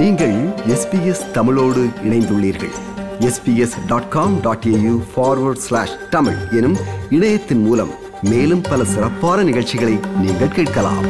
நீங்கள் எஸ்பிஎஸ் தமிழோடு இணைந்துள்ளீர்கள். S B S dot com dot A U forward slash Tamil எனும் இணையத்தின் மூலம் மேலும் பல சிறப்பான நிகழ்ச்சிகளை நீங்கள் கேட்கலாம்.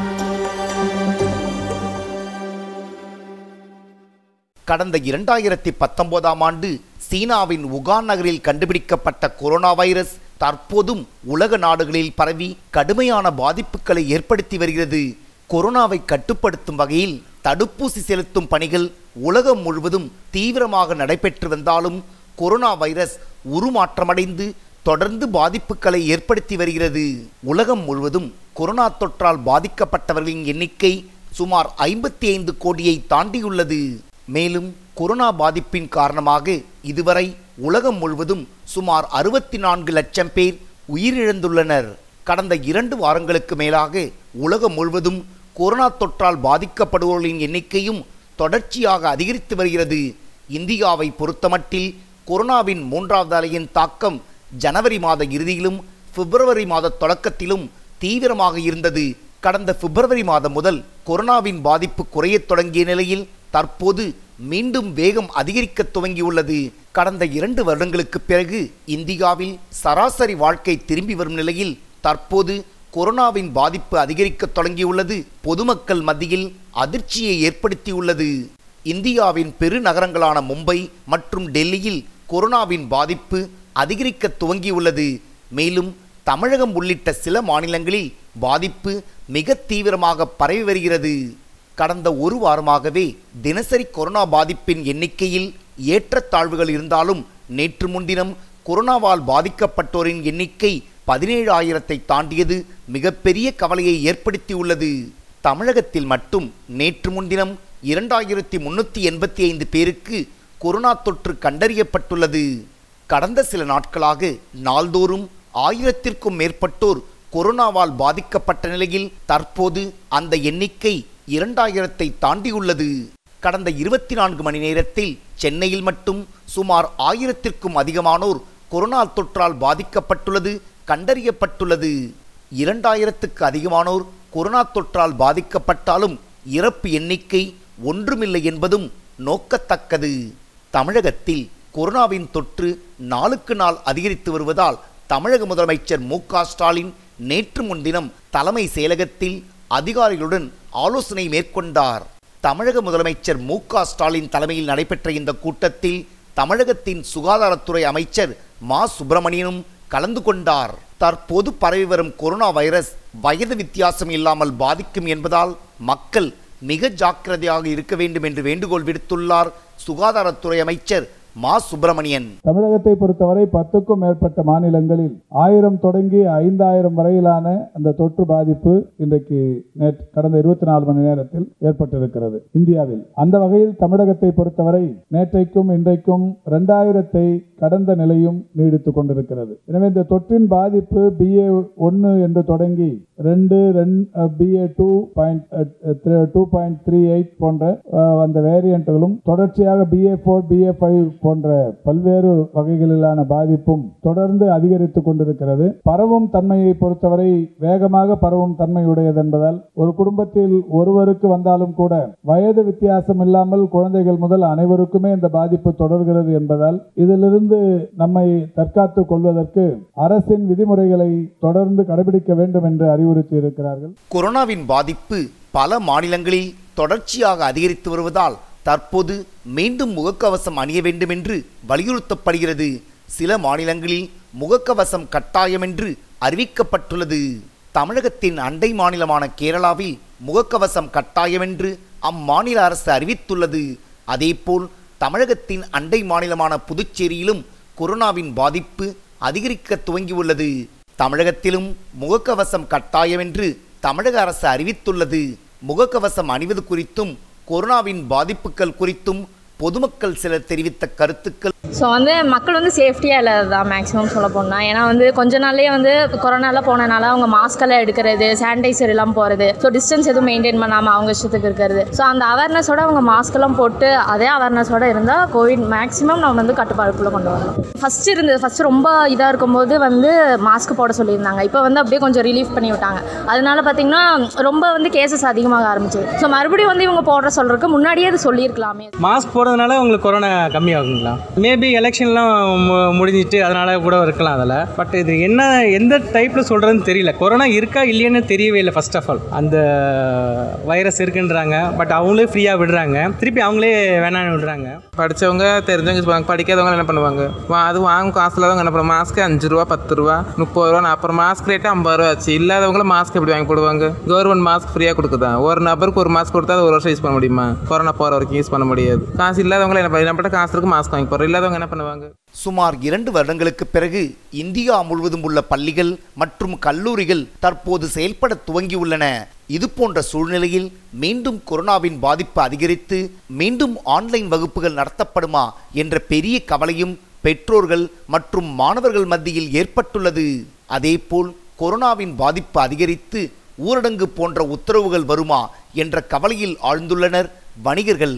கடந்த இரண்டாயிரத்தி பத்தொன்பதாம் ஆண்டு சீனாவின் உகான் நகரில் கண்டுபிடிக்கப்பட்ட கொரோனா வைரஸ் தற்போதும் உலக நாடுகளில் பரவி கடுமையான பாதிப்புகளை ஏற்படுத்தி வருகிறது. கொரோனாவை கட்டுப்படுத்தும் வகையில் தடுப்பூசி செலுத்தும் பணிகள் உலகம் முழுவதும் தீவிரமாக நடைபெற்று வந்தாலும் கொரோனா வைரஸ் உருமாற்றமடைந்து தொடர்ந்து பாதிப்புகளை ஏற்படுத்தி வருகிறது. உலகம் முழுவதும் கொரோனா தொற்றால் பாதிக்கப்பட்டவர்களின் எண்ணிக்கை சுமார் ஐம்பத்தி ஐந்து கோடியை தாண்டியுள்ளது. மேலும் கொரோனா பாதிப்பின் காரணமாக இதுவரை உலகம் முழுவதும் சுமார் அறுபத்தி நான்கு லட்சம் பேர் உயிரிழந்துள்ளனர். கடந்த இரண்டு வாரங்களுக்கு மேலாக உலகம் முழுவதும் கொரோனா தொற்றால் பாதிக்கப்படுவோர்களின் எண்ணிக்கையும் தொடர்ச்சியாக அதிகரித்து வருகிறது. இந்தியாவை பொறுத்தமட்டில் கொரோனாவின் மூன்றாவது அலையின் தாக்கம் ஜனவரி மாத இறுதியிலும் பிப்ரவரி மாத தொடக்கத்திலும் தீவிரமாக இருந்தது. கடந்த பிப்ரவரி மாதம் முதல் கொரோனாவின் பாதிப்பு குறையத் தொடங்கிய நிலையில் தற்போது மீண்டும் வேகம் அதிகரிக்க துவங்கியுள்ளது. கடந்த இரண்டு வருடங்களுக்கு பிறகு இந்தியாவில் சராசரி வாழ்க்கை திரும்பி வரும் நிலையில் தற்போது கொரோனாவின் பாதிப்பு அதிகரிக்க தொடங்கியுள்ளது. பொதுமக்கள் மத்தியில் அதிர்ச்சியை ஏற்படுத்தியுள்ளது. இந்தியாவின் பெருநகரங்களான மும்பை மற்றும் டெல்லியில் கொரோனாவின் பாதிப்பு அதிகரிக்க துவங்கியுள்ளது. மேலும் தமிழகம் உள்ளிட்ட சில மாநிலங்களில் பாதிப்பு மிக தீவிரமாக பரவி வருகிறது. கடந்த ஒரு வாரமாகவே தினசரி கொரோனா பாதிப்பின் எண்ணிக்கையில் ஏற்றத்தாழ்வுகள் இருந்தாலும் நேற்று முன்தினம் கொரோனாவால் பாதிக்கப்பட்டோரின் எண்ணிக்கை பதினேழு ஆயிரத்தை தாண்டியது. மிகப்பெரிய கவலையை ஏற்படுத்தியுள்ளது. தமிழகத்தில் மட்டும் நேற்று முன்தினம் இரண்டாயிரத்தி முன்னூற்றி எண்பத்தி ஐந்து பேருக்கு கொரோனா தொற்று கண்டறியப்பட்டுள்ளது. கடந்த சில நாட்களாக நாள்தோறும் ஆயிரத்திற்கும் மேற்பட்டோர் கொரோனாவால் பாதிக்கப்பட்ட நிலையில் தற்போது அந்த எண்ணிக்கை இரண்டாயிரத்தை தாண்டியுள்ளது. கடந்த இருபத்தி நான்கு மணி நேரத்தில் சென்னையில் மட்டும் சுமார் ஆயிரத்திற்கும் அதிகமானோர் கொரோனா தொற்றால் பாதிக்கப்பட்டுள்ளது கண்டறியப்பட்டுள்ளது. இரண்டாயிரத்துக்கு அதிகமானோர் கொரோனா தொற்றால் பாதிக்கப்பட்டாலும் இறப்பு எண்ணிக்கை ஒன்றுமில்லை என்பதும் நோக்கத்தக்கது. தமிழகத்தில் கொரோனாவின் தொற்று நாளுக்கு நாள் அதிகரித்து வருவதால் தமிழக முதலமைச்சர் மு ஸ்டாலின் நேற்று முன்தினம் தலைமை செயலகத்தில் அதிகாரிகளுடன் ஆலோசனை மேற்கொண்டார். தமிழக முதலமைச்சர் மு ஸ்டாலின் தலைமையில் நடைபெற்ற இந்த கூட்டத்தில் தமிழகத்தின் சுகாதாரத்துறை அமைச்சர் மா. சுப்பிரமணியனும் கலந்து கொண்டார். தற்போது பரவி வரும் கொரோனா வைரஸ் வயது வித்தியாசம் இல்லாமல் பாதிக்கும் என்பதால் மக்கள் மிக ஜாக்கிரதையாக இருக்க வேண்டும் என்று வேண்டுகோள் விடுத்துள்ளார் சுகாதாரத்துறை அமைச்சர் மா சுப்பிரமணியன். தமிழகத்தை பொறுத்தவரை பத்துக்கும் மேற்பட்ட மாநிலங்களில் ஆயிரம் தொடங்கி ஐந்தாயிரம் வரையிலான அந்த தொற்று பாதிப்பு இன்றைக்கு நேற்று கடந்த இருபத்தி நாலு மணி நேரத்தில் ஏற்பட்டிருக்கிறது. இந்தியாவில். அந்த வகையில் தமிழகத்தை பொறுத்தவரை நேற்றைக்கும் இன்றைக்கும் இரண்டாயிரத்தை கடந்த நிலையும் நீடித்துக் கொண்டிருக்கிறது. எனவே இந்த தொற்றின் பாதிப்பு பிஏ ஒன்று என்று தொடங்கி ரெண்டு B A two point two point three eight போன்ற அந்த வேரியண்ட்டுகளும் தொடர்ச்சியாக பிஏ ஃபோர் பிஏ ஃபைவ் போன்ற பல்வேறு வகைகளிலான பாதிப்பும் தொடர்ந்து அதிகரித்துக் கொண்டிருக்கிறது. பரவும் தன்மையை பொறுத்தவரை வேகமாக பரவும் தன்மையுடையது என்பதால் ஒரு குடும்பத்தில் ஒருவருக்கு வந்தாலும் கூட வயது வித்தியாசம் இல்லாமல் குழந்தைகள் முதல் அனைவருக்குமே இந்த பாதிப்பு தொடர்கிறது என்பதால் இதிலிருந்து நம்மை தற்காத்துக் கொள்வதற்கு அரசின் விதிமுறைகளை தொடர்ந்து கடைபிடிக்க வேண்டும் என்று அறிவுறுத்தி இருக்கிறார்கள் கொரோனாவின் பாதிப்பு பல மாநிலங்களில் தொடர்ச்சியாக அதிகரித்து வருவதால் தற்போது மீண்டும் முகக்கவசம் அணிய வேண்டும் என்று வலியுறுத்தப்படுகிறது. சில மாநிலங்களில் முகக்கவசம் கட்டாயம் என்று அறிவிக்கப்பட்டுள்ளது. தமிழகத்தின் அண்டை மாநிலமான கேரளாவில் முகக்கவசம் கட்டாயம் என்று அம்மாநில அரசு அறிவித்துள்ளது. அதேபோல் தமிழகத்தின் அண்டை மாநிலமான புதுச்சேரியிலும் கொரோனாவின் பாதிப்பு அதிகரிக்க துவங்கியுள்ளது. தமிழகத்திலும் முகக்கவசம் கட்டாயம் என்று தமிழக அரசு அறிவித்துள்ளது. முகக்கவசம் அணிவது குறித்தும் கொரோனாவின் பாதிப்புகள் குறித்தும் பொதுமக்கள் சிலர் தெரிவித்த கருத்துக்கள் ஸோ வந்து மக்கள் வந்து சேஃப்டியாக இல்லாதது தான் மேக்ஸிமம் சொல்ல போனால் ஏன்னா வந்து கொஞ்ச நாள்லேயே வந்து கொரோனாலாம் போனனால அவங்க மாஸ்கெல்லாம் எடுக்கிறது சானிடைசர் எல்லாம் போகிறது ஸோ டிஸ்டன்ஸ் எதுவும் மெயின்டைன் பண்ணாமல் அவங்க இஷ்டத்துக்கு இருக்கிறது. ஸோ அந்த அவேர்னஸோட அவங்க மாஸ்கெல்லாம் போட்டு அதே அவேர்னஸோட இருந்தால் கோவிட் மேக்ஸிமம் நம்ம வந்து கட்டுப்பாடுக்குள்ளே கொண்டு வரலாம். ஃபஸ்ட்டு இருந்தது ஃபஸ்ட்டு ரொம்ப இதாக இருக்கும்போது வந்து மாஸ்க் போட சொல்லியிருந்தாங்க. இப்போ வந்து அப்படியே கொஞ்சம் ரிலீஃப் பண்ணி விட்டாங்க. அதனால பார்த்தீங்கன்னா ரொம்ப வந்து கேசஸ் அதிகமாக ஆரம்பிச்சு ஸோ மறுபடியும் வந்து இவங்க போடுற சொல்கிறதுக்கு முன்னாடியே அது சொல்லியிருக்கலாமே. மாஸ்க் போடுறதுனால உங்களுக்கு கொரோனா கம்மியாகுங்களா? மேபி எலெக்ஷன்லாம் மு- முடிஞ்சிட்டு அதனால் கூட இருக்கலாம் அதில். பட் இது என்ன எந்த டைப்பில் சொல்கிறதுன்னு தெரியல. கொரோனா இருக்கா இல்லையான்னு தெரியவே இல்லை ஃபர்ஸ்ட் ஆஃப் ஆல் அந்த வைரஸ் இருக்குன்றாங்க. பட் அவங்களே ஃப்ரீயாக விடுறாங்க. திருப்பி அவங்களே வேணான்னு விடுறாங்க. படித்தவங்க தெரிஞ்சவங்க யூஸ் பண்ணுவாங்க படிக்காதவங்க என்ன பண்ணுவாங்க? வா- அது வாங்கும் காசு இல்லாதவங்க என்ன பண்ணுவாங்க? மாஸ்க்கு அஞ்சு ரூபா பத்து ரூபா முப்பது ரூபா அப்புறம் மாஸ்க் ரேட்டு ஐம்பது ரூபா ஆச்சு. இல்லாதவங்கள மாஸ்க் எப்படி வாங்கி போடுவாங்க? கவர்மெண்ட் மாஸ்க் ஃப்ரீயாக கொடுக்குதா? ஒரு நபருக்கு ஒரு மாஸ்க் கொடுத்தா அது ஒரு வருஷம் யூஸ் பண்ண முடியுமா? கொரோனா போகிற வரைக்கும் யூஸ் பண்ண முடியாது. காசு இல்லாதவங்களை என்ன பண்ண- நம்மகிட்ட காசு இருக்கு மாஸ்க் வாங்கி போகிறோம் இல்லாதவங்க என்ன பண்ணுவாங்க? சுமார் இரண்டு வருடங்களுக்கு பிறகு இந்தியா முழுவதும் உள்ள பள்ளிகள் மற்றும் கல்லூரிகள் தற்போது செயல்பட துவங்கியுள்ளன. இது போன்ற சூழ்நிலையில் மீண்டும் கொரோனாவின் பாதிப்பு அதிகரித்து மீண்டும் ஆன்லைன் வகுப்புகள் நடத்தப்படுமா என்ற பெரிய கவலையும் பெற்றோர்கள் மற்றும் மாணவர்கள் மத்தியில் ஏற்பட்டுள்ளது. அதேபோல் கொரோனாவின் பாதிப்பு அதிகரித்து ஊரடங்கு போன்ற உத்தரவுகள் வருமா என்ற கவலையில் ஆழ்ந்துள்ளனர் வணிகர்கள்.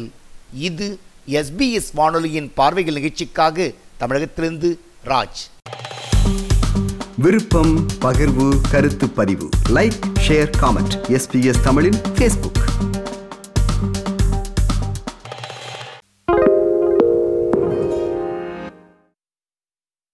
இது எஸ்பிஎஸ் வானொலியின் பார்வைகள் நிகழ்ச்சிக்காக தமிழகத்திலிருந்து ராஜ். விருப்பம் பகிர்வு கருத்து பதிவு. லைக் ஷேர் காமெண்ட் எஸ்பிஎஸ் தமிழின் ஃபேஸ்புக்